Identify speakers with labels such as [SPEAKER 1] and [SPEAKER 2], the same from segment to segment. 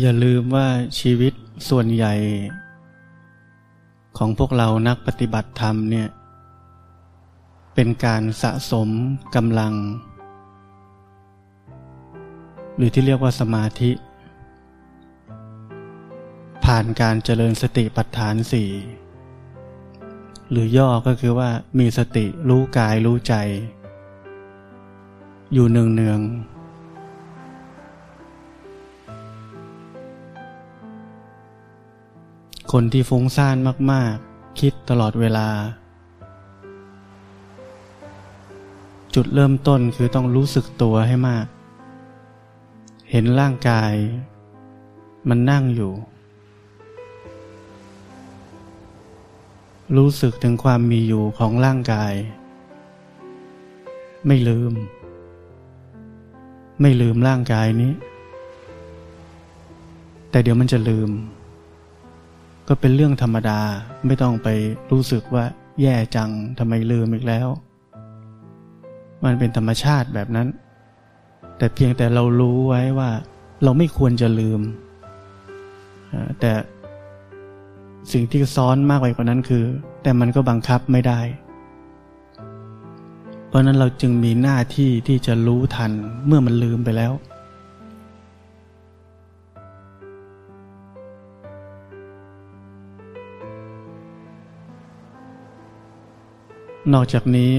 [SPEAKER 1] อย่าลืมว่าชีวิตส่วนใหญ่ ของพวกเรานักปฏิบัติธรรมเนี่ย เป็นการสะสมกำลัง หรือที่เรียกว่าสมาธิ ผ่านการเจริญสติปัฏฐานสี่หรือย่อก็คือว่ามีสติรู้กายรู้ใจ อยู่เนืองเคนที่ฟุ้งซ่านมาก ๆ คิดตลอดเวลา จุดเริ่มต้นคือต้องรู้สึกตัวให้มาก เห็นร่างกาย มันนั่งอยู่ รู้สึกถึงความมีอยู่ของร่างกาย ไม่ลืม ไม่ลืมร่างกายนี้ แต่เดี๋ยวมันจะลืม ก็เป็นเรื่องธรรมดาไม่ต้องไปรู้สึกว่าแย่จังทำไมลืมอีกแล้ว มันเป็นธรรมชาติแบบนั้น แต่เพียงแต่เรารู้ไว้ว่า เราไม่ควรจะลืม แต่สิ่งที่ซ้อนมากไปกว่านั้นคือ แต่มันก็บังคับไม่ได้ เพราะนั้นเราจึงมีหน้าที่ที่จะรู้ทันเมื่อมันลืมไปแล้ว นอกจากนี้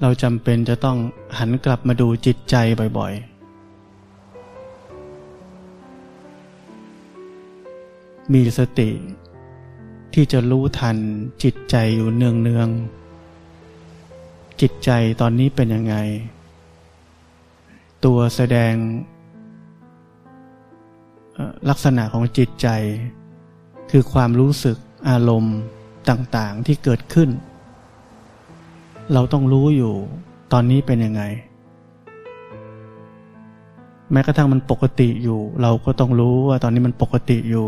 [SPEAKER 1] เราจำเป็นจะต้องหันกลับมาดูจิตใจบ่อยๆ มีสติ ที่จะรู้ทันจิตใจอยู่เนืองๆ จิตใจตอนนี้เป็นยังไง ตัวแสดงลักษณะของจิตใจ คือความรู้สึกอารมณ์ ต่างๆที่เกิดขึ้น เราต้องรู้อยู่ตอนนี้เป็นยังไง แม้กระทั่งมันปกติอยู่ เราก็ต้องรู้ว่าตอนนี้มันปกติอยู่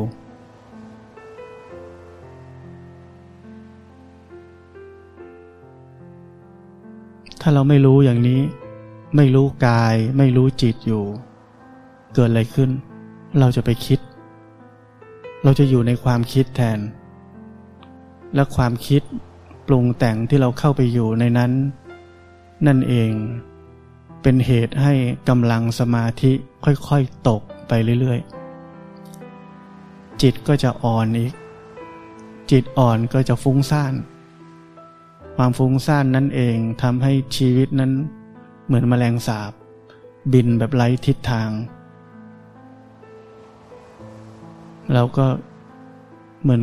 [SPEAKER 1] ถ้าเราไม่รู้อย่างนี้ ไม่รู้กาย ไม่รู้จิตอยู่ เกิดอะไรขึ้น เราจะไปคิด เราจะอยู่ในความคิดแทน และความคิดปรุงแต่งที่เราเข้าไปอยู่ในนั้น นั่นเองเป็นเหตุให้กำลังสมาธิค่อยๆตกไปเรื่อยๆ จิตก็จะอ่อนอีก จิตอ่อนก็จะฟุ้งซ่าน ความฟุ้งซ่านนั่นเองทำให้ชีวิตนั้นเหมือนมแมลงสาบ บินแบบไร้ทิศทางแล้วก็เหมือน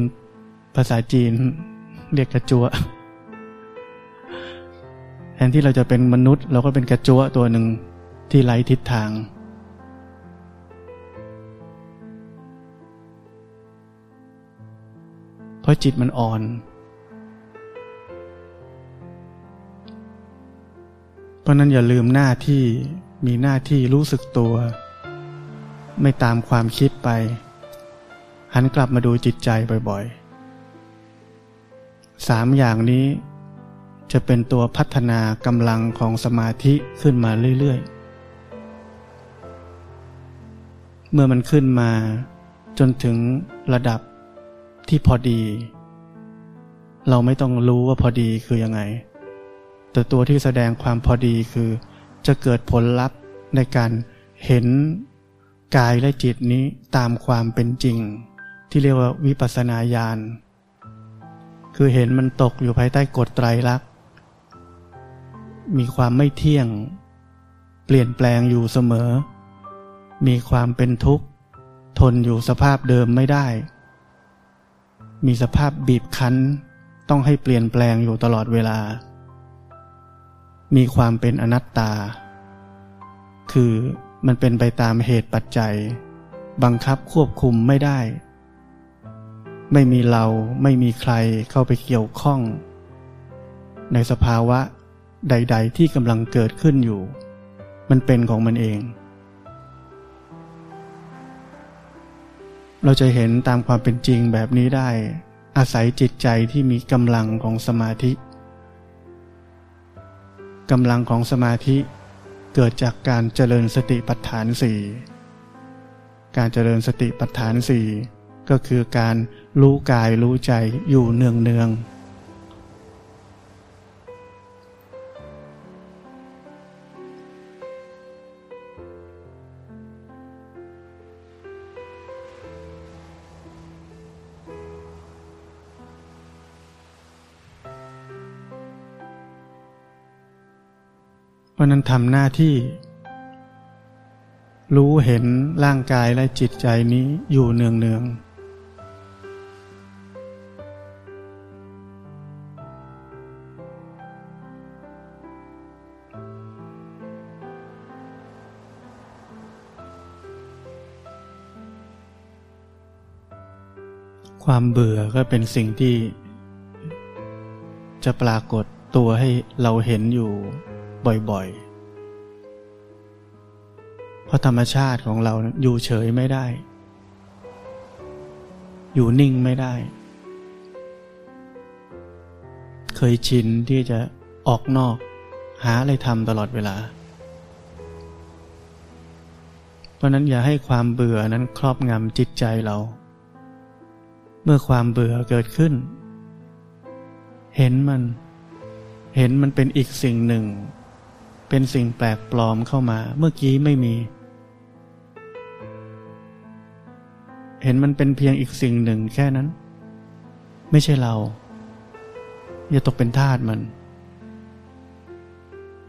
[SPEAKER 1] ภาษาจีน เรียกกระจัวแทนที่เราจะเป็นมนุษย์ เราก็เป็นกระจัวตัวหนึ่งที่ไร้ทิศทาง เพราะจิตมันอ่อน เพราะนั้นอย่าลืมหน้าที่มีหน้าที่รู้สึกตัว ไม่ตามความคิดไป หันกลับมาดูจิตใจบ่อยๆ สามอย่างนี้จะเป็นตัวพัฒนากำลังของสมาธิขึ้นมาเรื่อยๆ เมื่อมันขึ้นมาจนถึงระดับที่พอดี เราไม่ต้องรู้ว่าพอดีคือยังไง แต่ตัวที่แสดงความพอดีคือจะเกิดผลลัพธ์ในการเห็นกายและจิตนี้ตามความเป็นจริง ที่เรียกว่าวิปัสสนาญาณ คือเห็นมันตกอยู่ภายใต้กฎไตรลักษณ์มีความไม่เที่ยง เปลี่ยนแปลงอยู่เสมอ มีความเป็นทุกข์ ทนอยู่สภาพเดิมไม่ได้ มีสภาพบีบคั้น ต้องให้เปลี่ยนแปลงอยู่ตลอดเวลา มีความเป็นอนัตตา คือมันเป็นไปตามเหตุปัจจัย บังคับควบคุมไม่ได้ ไม่มีเราไม่มีใครเข้าไปเกี่ยวข้อง ในสภาวะใด ๆ ที่กำลังเกิดขึ้นอยู่ มันเป็นของมันเอง เราจะเห็นตามความเป็นจริงแบบนี้ได้ อาศัยจิตใจที่มีกำลังของสมาธิกำลังของสมาธิเกิดจากการเจริญสติปัฏฐานสี่การเจริญสติปัฏฐานสี่ก็คือการ รู้กายรู้ใจอยู่เนืองเนืองเพราะนั้นทำหน้าที่ รู้เห็นร่างกายและจิตใจนี้อยู่เนืองเความเบื่อก็เป็นสิ่งที่ จะปรากฏตัวให้เราเห็นอยู่บ่อยๆ เพราะธรรมชาติของเราอยู่เฉยไม่ได้ อยู่นิ่งไม่ได้ เคยชินที่จะออกนอก หาอะไรทำตลอดเวลา เพราะนั้นอย่าให้ความเบื่อนั้นครอบงำจิตใจเรา เมื่อความเบื่อเกิดขึ้น เห็นมัน เห็นมันเป็นอีกสิ่งหนึ่ง เป็นสิ่งแปลกปลอมเข้ามา เมื่อกี้ไม่มี เห็นมันเป็นเพียงอีกสิ่งหนึ่งแค่นั้น ไม่ใช่เรา อย่าตกเป็นทาสมัน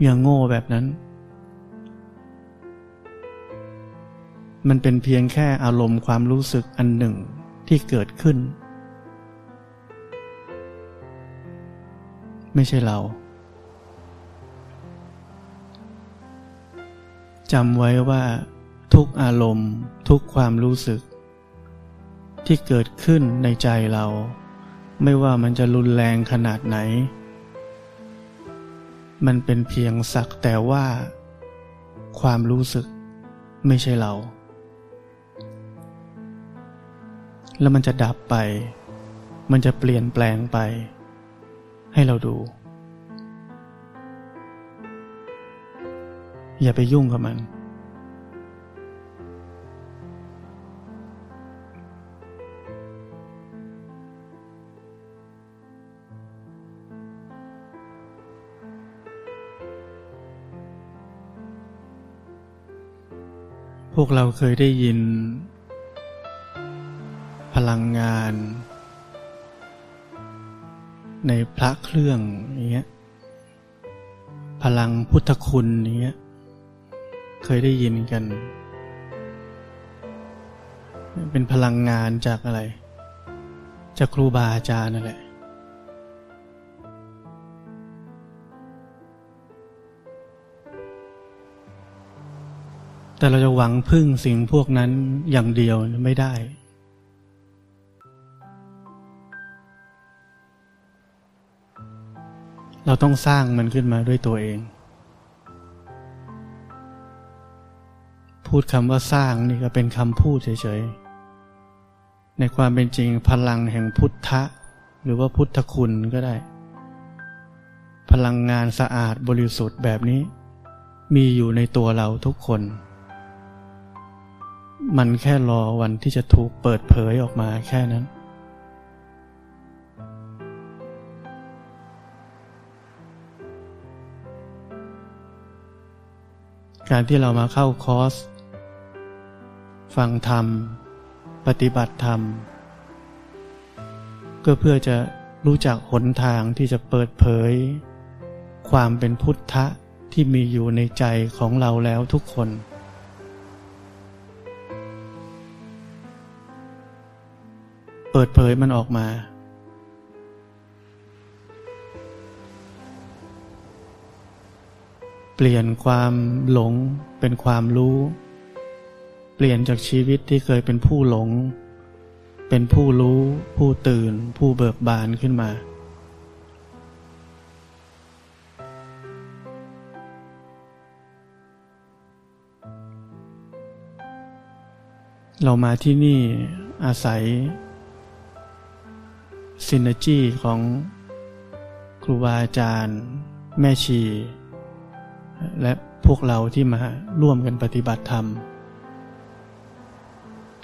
[SPEAKER 1] อย่าโง่แบบนั้น มันเป็นเพียงแค่อารมณ์ความรู้สึกอันหนึ่ง ที่เกิดขึ้น ไม่ใช่เราจำไว้ว่าทุกอารมณ์ทุกความรู้สึก ที่เกิดขึ้นในใจเรา ไม่ว่ามันจะรุนแรงขนาดไหน มันเป็นเพียงสักแต่ว่า ความรู้สึกไม่ใช่เรา แล้วมันจะดับไป มันจะเปลี่ยนแปลงไป ให้เราดู อย่าไปยุ่งกับมัน พวกเราเคยได้ยิน พลังงาน ในพระเครื่องอย่างเงี้ยพลังพุทธคุณอย่างเงี้ยเคยได้ยินกัน เป็นพลังงานจากอะไร จากครูบาอาจารย์นั่นแหละแต่เราจะหวังพึ่งสิ่งพวกนั้นอย่างเดียวไม่ได้ เราต้องสร้างมันขึ้นมาด้วยตัวเอง พูดคำว่าสร้างนี่ก็เป็นคำพูดเฉยๆ ในความเป็นจริงพลังแห่งพุทธะ หรือว่าพุทธคุณก็ได้ พลังงานสะอาดบริสุทธิ์แบบนี้ มีอยู่ในตัวเราทุกคน มันแค่รอวันที่จะถูกเปิดเผยออกมาแค่นั้น การที่เรามาเข้าคอร์ส ฟังธรรม ปฏิบัติธรรม ก็เพื่อจะรู้จักหนทางที่จะเปิดเผย ความเป็นพุทธะที่มีอยู่ในใจของเราแล้วทุกคน เปิดเผยมันออกมา ปลี่ยนความหลงเป็นความรู้ เปลี่ยนจากชีวิตที่เคยเป็นผู้หลง เป็นผู้รู้ ผู้ตื่น ผู้เบิกบานขึ้นมา เรามาที่นี่อาศัยซินเนจีของครูบาอาจารย์ แม่ชี และพวกเราที่มาร่วมกันปฏิบัติธรรม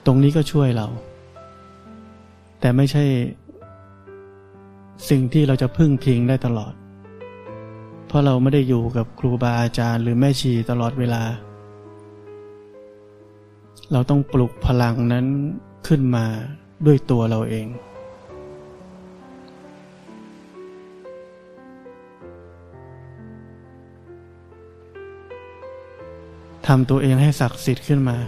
[SPEAKER 1] ตรงนี้ก็ช่วยเรา แต่ไม่ใช่ สิ่งที่เราจะพึ่งพิงได้ตลอด เพราะเราไม่ได้อยู่กับครูบาอาจารย์หรือแม่ชีตลอดเวลา เราต้องปลุกพลังนั้นขึ้นมาด้วยตัวเราเอง ทำตัวเองให้ศักดิ์สิทธิ์ขึ้นมา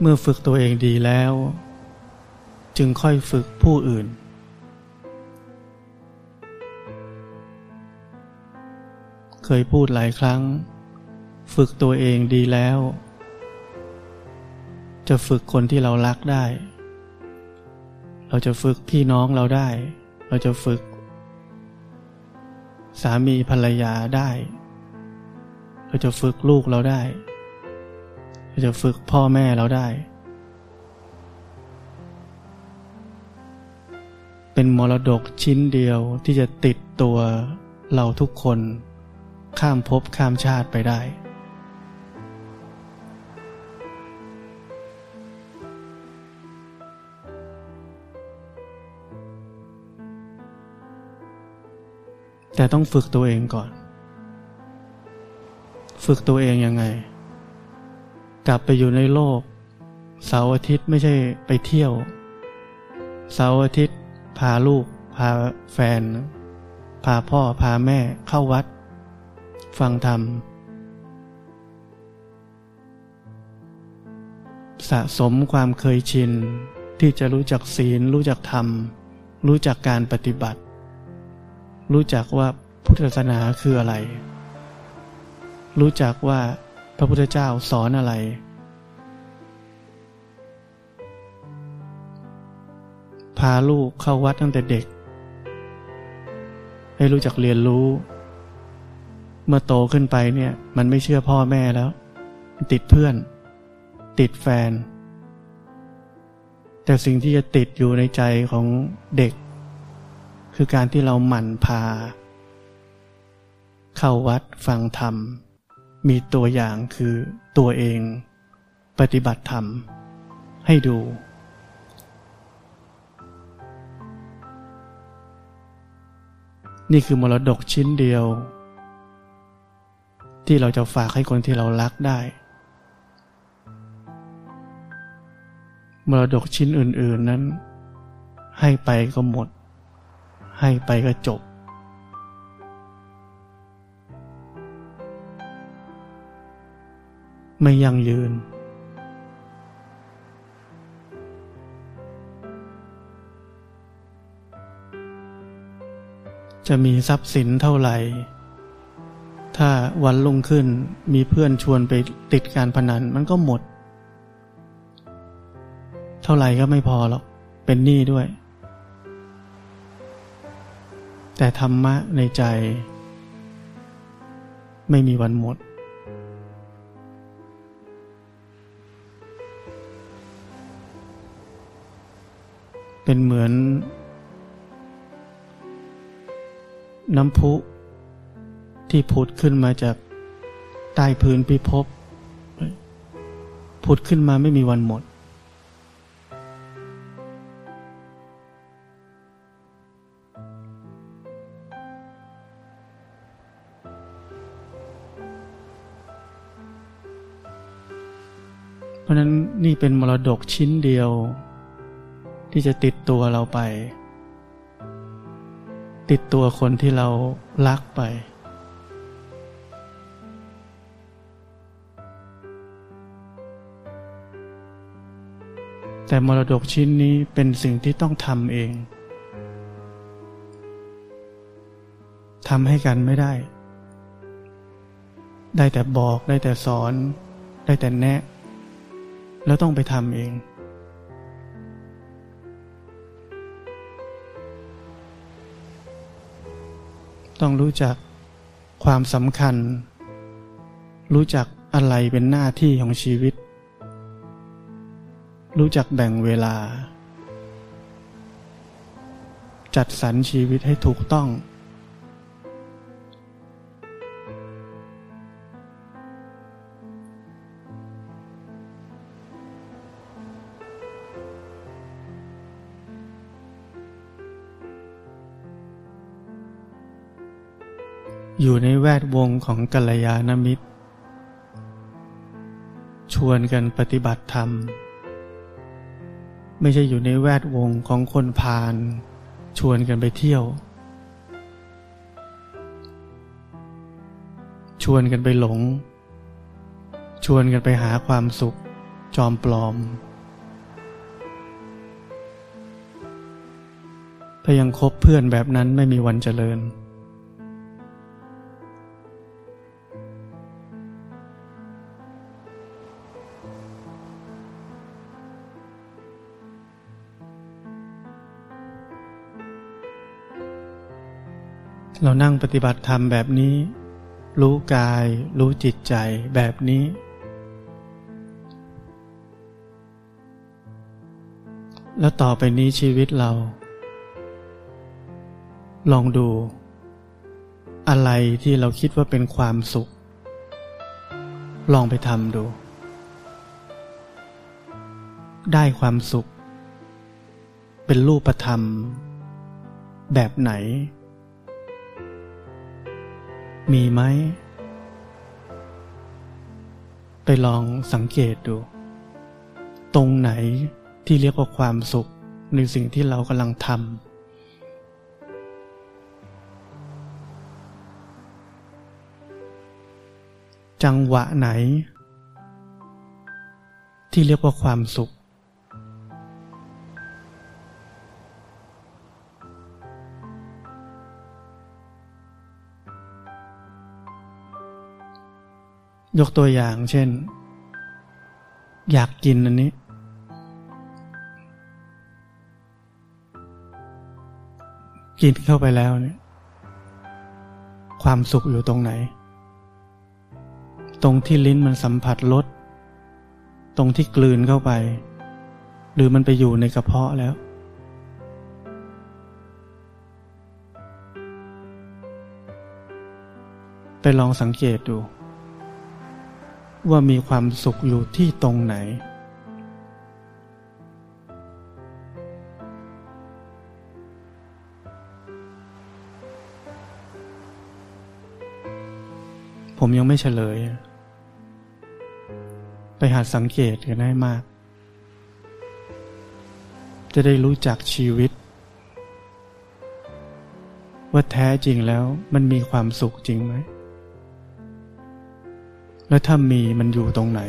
[SPEAKER 1] เมื่อฝึกตัวเองดีแล้ว จึงค่อยฝึกผู้อื่น เคยพูดหลายครั้ง ฝึกตัวเองดีแล้ว จะฝึกคนที่เรารักได้ เราจะฝึกพี่น้องเราได้ เราจะฝึก สามีภรรยาได้ เราจะฝึกลูกเราได้ เราจะฝึกพ่อแม่เราได้ เป็นมรดกชิ้นเดียวที่จะติดตัวเราทุกคนข้ามภพข้ามชาติไปได้ แต่ต้องฝึกตัวเองก่อน ฝึกตัวเองยังไง กลับไปอยู่ในโลก เสาร์อาทิตย์ไม่ใช่ไปเที่ยว เสาร์อาทิตย์ พาลูก พาแฟน พาพ่อพาแม่เข้าวัด ฟังธรรม สะสมความเคยชิน ที่จะรู้จักศีล รู้จักธรรม รู้จักการปฏิบัติ รู้จักว่าพุทธศาสนาคืออะไร รู้จักว่าพระพุทธเจ้าสอนอะไร พาลูกเข้าวัดตั้งแต่เด็ก ให้รู้จักเรียนรู้ เมื่อโตขึ้นไปเนี่ย มันไม่เชื่อพ่อแม่แล้ว ติดเพื่อน ติดแฟน แต่สิ่งที่จะติดอยู่ในใจของเด็ก คือการที่เราหมั่นพา เข้าวัดฟังธรรม มีตัวอย่างคือตัวเอง ปฏิบัติธรรม ให้ดู นี่คือมรดกชิ้นเดียว ที่เราจะฝากให้คนที่เรารักได้มรดกชิ้นอื่น ๆนั้น ให้ไปก็หมด ให้ไปก็จบ ไม่ยั่งยืน จะมีทรัพย์สินเท่าไหร่ ถ้าวันลงขึ้นมีเพื่อนชวนไปติดการพนันมันก็หมด เท่าไหร่ก็ไม่พอหรอก เป็นหนี้ด้วย แต่ธรรมะในใจ ไม่มีวันหมด เป็นเหมือน น้ำพุ ที่ผุดขึ้นมาจากใต้พื้นพิภพผุดขึ้นมาไม่มีวันหมด นี่เป็นมรดกชิ้นเดียว ที่จะติดตัวเราไป ติดตัวคนที่เรารักไป แต่มรดกชิ้นนี้เป็นสิ่งที่ต้องทำเองทำให้กันไม่ได้ ได้แต่บอกได้แต่สอน ได้แต่แนะ แล้วต้องไปทำเอง ต้องรู้จักความสำคัญ รู้จักอะไรเป็นหน้าที่ของชีวิต รู้จักแบ่งเวลา จัดสรรชีวิตให้ถูกต้อง ในแวดวงของกัลยาณมิตร ชวนกันปฏิบัติธรรม ไม่ใช่อยู่ในแวดวงของคนพาลชวนกันไปเที่ยว ชวนกันไปหลง ชวนกันไปหาความสุขจอมปลอม ถ้ายังคบเพื่อนแบบนั้นไม่มีวันเจริญ เรานั่งปฏิบัติธรรมแบบนี้ รู้กาย รู้จิตใจแบบนี้ แล้วต่อไปนี้ชีวิตเรา ลองดู อะไรที่เราคิดว่าเป็นความสุข ลองไปทำดู ได้ความสุข เป็นรูปธรรม แบบไหน มีไหม ไปลองสังเกตดู ตรงไหนที่เรียกว่าความสุขในสิ่งที่เรากำลังทำจังหวะไหน ที่เรียกว่าความสุข ยกตัวอย่างเช่น อยากกินอันนี้ กินเข้าไปแล้วเนี่ย ความสุขอยู่ตรงไหน ตรงที่ลิ้นมันสัมผัสรสตรงที่กลืนเข้าไป หรือมันไปอยู่ในกระเพาะแล้ว ไปลองสังเกตดู ว่ามีความสุขอยู่ที่ตรงไหน ผมยังไม่เฉลย ไปหัดสังเกตกันให้มาก จะได้รู้จักชีวิต ว่าแท้จริงแล้วมันมีความสุขจริงไหม แล้วถ้ามีมันอยู่ตรงไหน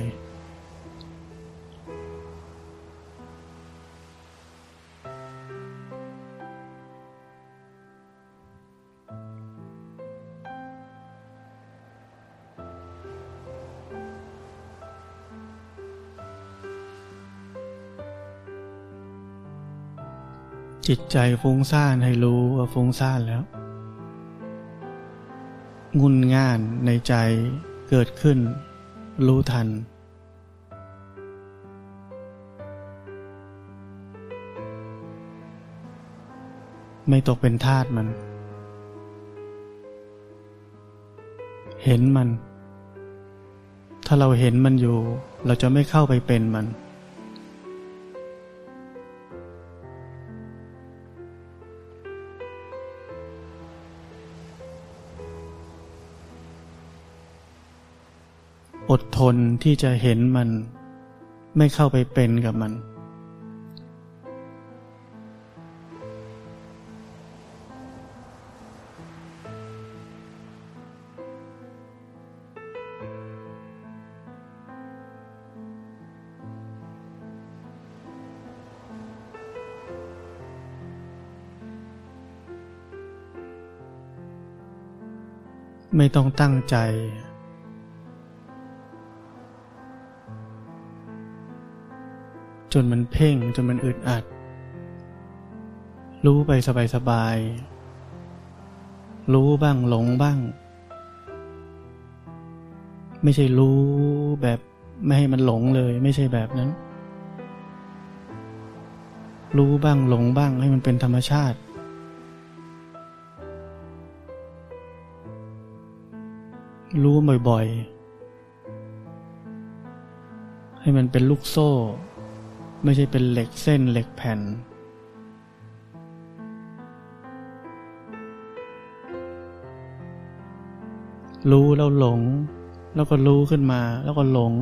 [SPEAKER 1] จิตใจฟุ้งซ่านให้รู้ว่าฟุ้งซ่านแล้ว งุนง่านในใจ เกิดขึ้น รู้ทัน ไม่ตกเป็นทาตมัน เห็นมัน ถ้าเราเห็นมันอยู่ เราจะไม่เข้าไปเป็นมัน อดทนที่จะเห็นมัน ไม่เข้าไปเป็นกับมัน ไม่ต้องตั้งใจ จนมันเพ่งจนมันอึดอัด รู้ไปสบายๆ รู้บ้างหลงบ้าง ไม่ใช่รู้แบบไม่ให้มันหลงเลยไม่ใช่แบบนั้น รู้บ้างหลงบ้างให้มันเป็นธรรมชาติ รู้บ่อยๆ ให้มันเป็นลูกโซ่ ไม่ใช่เป็นเหล็กเส้นเหล็กแผ่น รู้แล้วหลง แล้วก็รู้ขึ้นมา แล้วก็หลง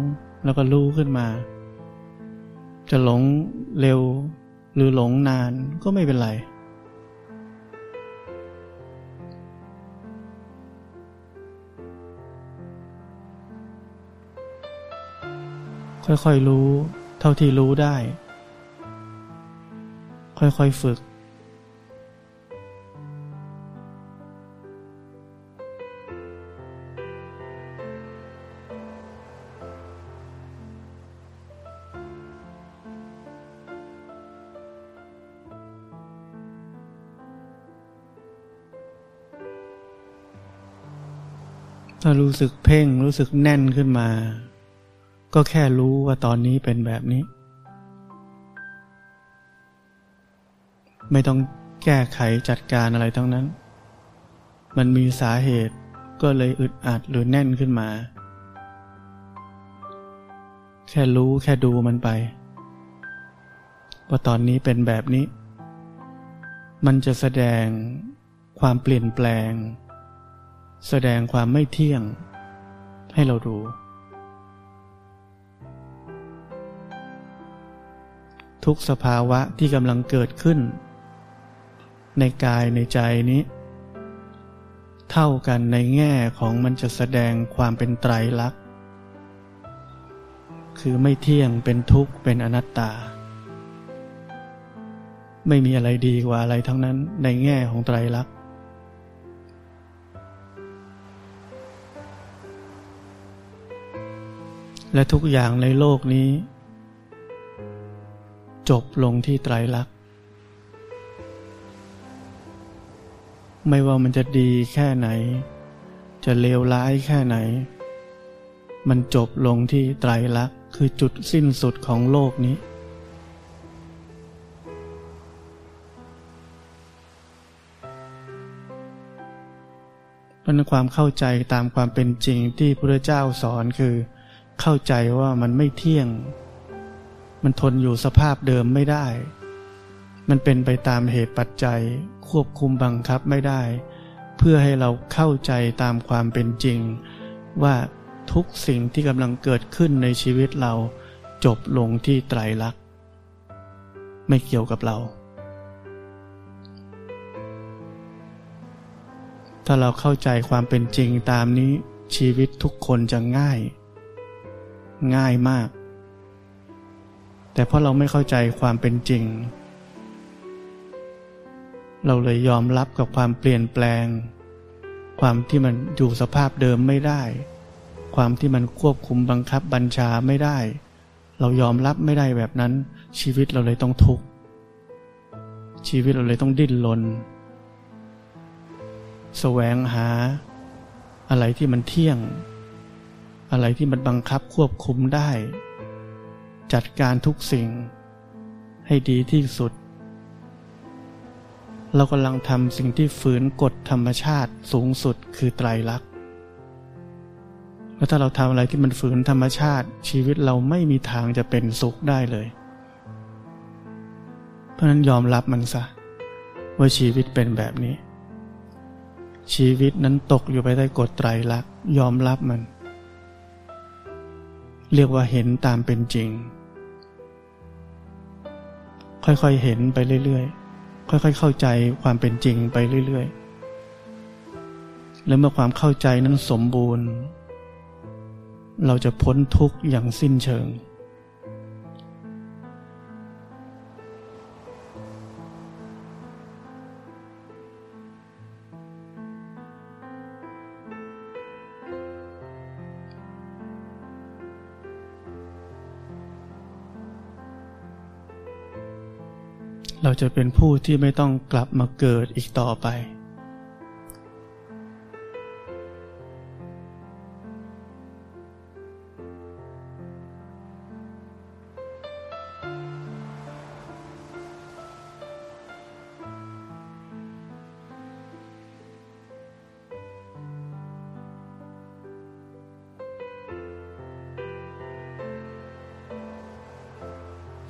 [SPEAKER 1] แล้วก็รู้ขึ้นมา จะหลงเร็วหรือหลงนานก็ไม่เป็นไรค่อยๆรู้ เท่าที่รู้ได้ ค่อยๆฝึก ถ้ารู้สึกเพ่งรู้สึกแน่นขึ้นมา ก็แค่รู้ว่าตอนนี้เป็นแบบนี้ ไม่ต้องแก้ไขจัดการอะไรทั้งนั้น มันมีสาเหตุก็เลยอึดอัดหรือแน่นขึ้นมา แค่รู้แค่ดูมันไป ว่าตอนนี้เป็นแบบนี้ มันจะแสดงความเปลี่ยนแปลง แสดงความไม่เที่ยงให้เราดู ทุกสภาวะที่กำลังเกิดขึ้น ในกายในใจนี้ เท่ากันในแง่ของมันจะแสดงความเป็นไตรลักษณ์ คือไม่เที่ยงเป็นทุกข์เป็นอนัตตา ไม่มีอะไรดีกว่าอะไรทั้งนั้นในแง่ของไตรลักษณ์และทุกอย่างในโลกนี้ จบลงที่ไตรลักษณ์ ไม่ว่ามันจะดีแค่ไหน จะเลวร้ายแค่ไหน มันจบลงที่ไตรลักษณ์คือจุดสิ้นสุดของโลกนี้เป็นความเข้าใจตามความเป็นจริงที่พระเจ้าสอนคือ เข้าใจว่ามันไม่เที่ยง มันทนอยู่สภาพเดิมไม่ได้ มันเป็นไปตามเหตุปัจจัย ควบคุมบังคับไม่ได้ เพื่อให้เราเข้าใจตามความเป็นจริง ว่าทุกสิ่งที่กำลังเกิดขึ้นในชีวิตเราจบลงที่ไตรลักษณ์ ไม่เกี่ยวกับเรา ถ้าเราเข้าใจความเป็นจริงตามนี้ชีวิตทุกคนจะง่าย ง่ายมาก แต่เพราะเราไม่เข้าใจความเป็นจริง เราเลยยอมรับกับความเปลี่ยนแปลง ความที่มันอยู่สภาพเดิมไม่ได้ ความที่มันควบคุมบังคับบัญชาไม่ได้ เรายอมรับไม่ได้แบบนั้น ชีวิตเราเลยต้องทุกข์ชีวิตเราเลยต้องดิ้นรนแสวงหา อะไรที่มันเที่ยง อะไรที่มันบังคับควบคุมได้ จัดการทุกสิ่ง ให้ดีที่สุด เรากำลังทำสิ่งที่ฝืนกฎธรรมชาติสูงสุดคือไตรลักษณ์แล้วถ้าเราทำอะไรที่มันฝืนธรรมชาติ ชีวิตเราไม่มีทางจะเป็นสุขได้เลย เพราะนั้นยอมรับมันซะ ว่าชีวิตเป็นแบบนี้ ชีวิตนั้นตกอยู่ไปใต้กฎไตรลักษณ์ยอมรับมันเรียกว่าเห็นตามเป็นจริง ค่อยๆเห็นไปเรื่อยๆ ค่อยๆ เข้าใจความเป็นจริงไปเรื่อยๆ แล้วเมื่อความเข้าใจนั้นสมบูรณ์ เราจะพ้นทุกข์อย่างสิ้นเชิง เราจะเป็นผู้ที่ไม่ต้องกลับมาเกิดอีกต่อไป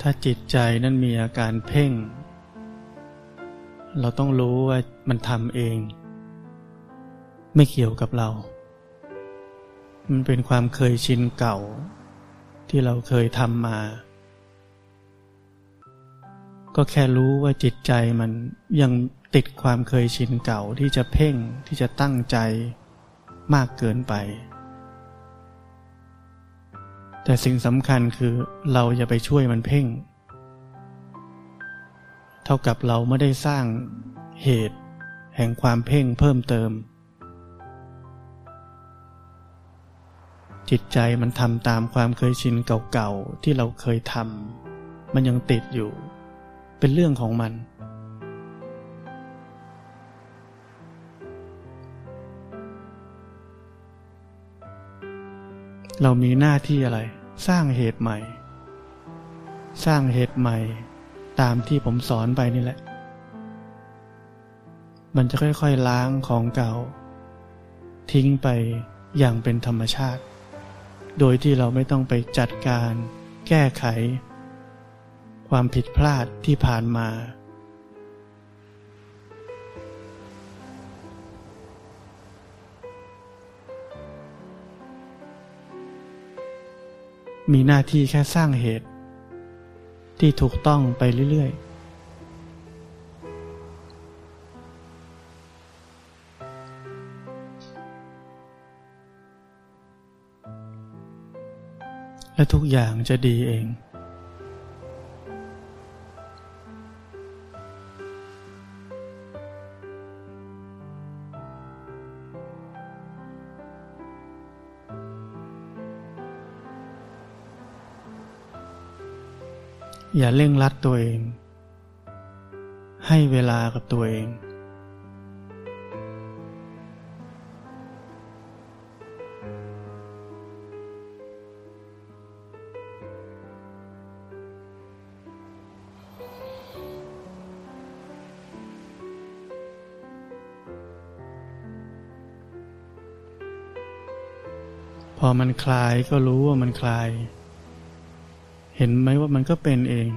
[SPEAKER 1] ถ้าจิตใจนั้นมีอาการเพ่ง เราต้องรู้ว่ามันทำเอง ไม่เกี่ยวกับเรา มันเป็นความเคยชินเก่า ที่เราเคยทำมา ก็แค่รู้ว่าจิตใจมันยังติดความเคยชินเก่าที่จะเพ่งที่จะตั้งใจมากเกินไป แต่สิ่งสำคัญคือเราอย่าไปช่วยมันเพ่ง ท่ากับเราไม่ได้สร้างเหตุ แห่งความเพ่งเพิ่มเติม จิตใจมันทำตามความเคยชินเก่าๆ ที่เราเคยทำมันยังติดอยู่ เป็นเรื่องของมัน เรามีหน้าที่อะไร สร้างเหตุใหม่ สร้างเหตุใหม่ ตามที่ผมสอนไปนี่แหละ มันจะค่อยๆล้างของเก่า ทิ้งไปอย่างเป็นธรรมชาติ โดยที่เราไม่ต้องไปจัดการ แก้ไข ความผิดพลาดที่ผ่านมามีหน้าที่แค่สร้างเหตุ ที่ถูกต้องไปเรื่อยๆและทุกอย่างจะดีเอง อย่าเร่งรัดตัวเอง ให้เวลากับตัวเอง พอมันคลายก็รู้ว่ามันคลาย เห็นไหมว่ามันก็เป็นเอง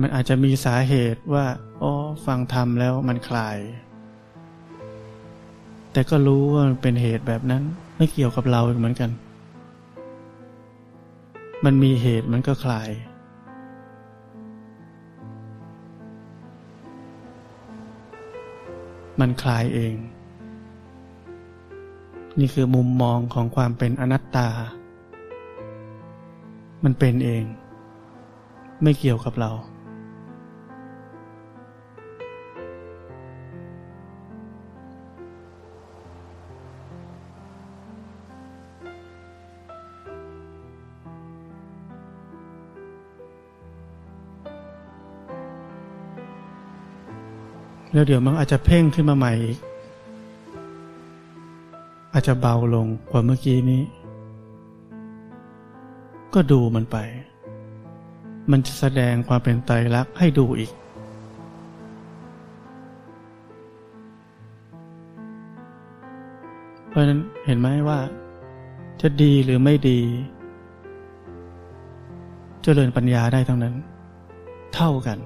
[SPEAKER 1] มันอาจจะมีสาเหตุว่าอ๋อฟังธรรมแล้วมันคลาย แต่ก็รู้ว่ามันเป็นเหตุแบบนั้นไม่เกี่ยวกับเราเหมือนกัน มันมีเหตุมันก็คลายมันคลายเอง นี่คือมุมมองของความเป็นอนัตตา มันเป็นเอง ไม่เกี่ยวกับเรา แล้วเดี๋ยวมันอาจจะเพ่งขึ้นมาใหม่อีกอาจจะเบาลงกว่าเมื่อกี้นี้ ก็ดูมันไป มันจะแสดงความเป็นไตรลักษณ์ให้ดูอีก เพราะนั้นเห็นไหมว่า จะดีหรือไม่ดี เจริญปัญญาได้ทั้งนั้น เท่ากัน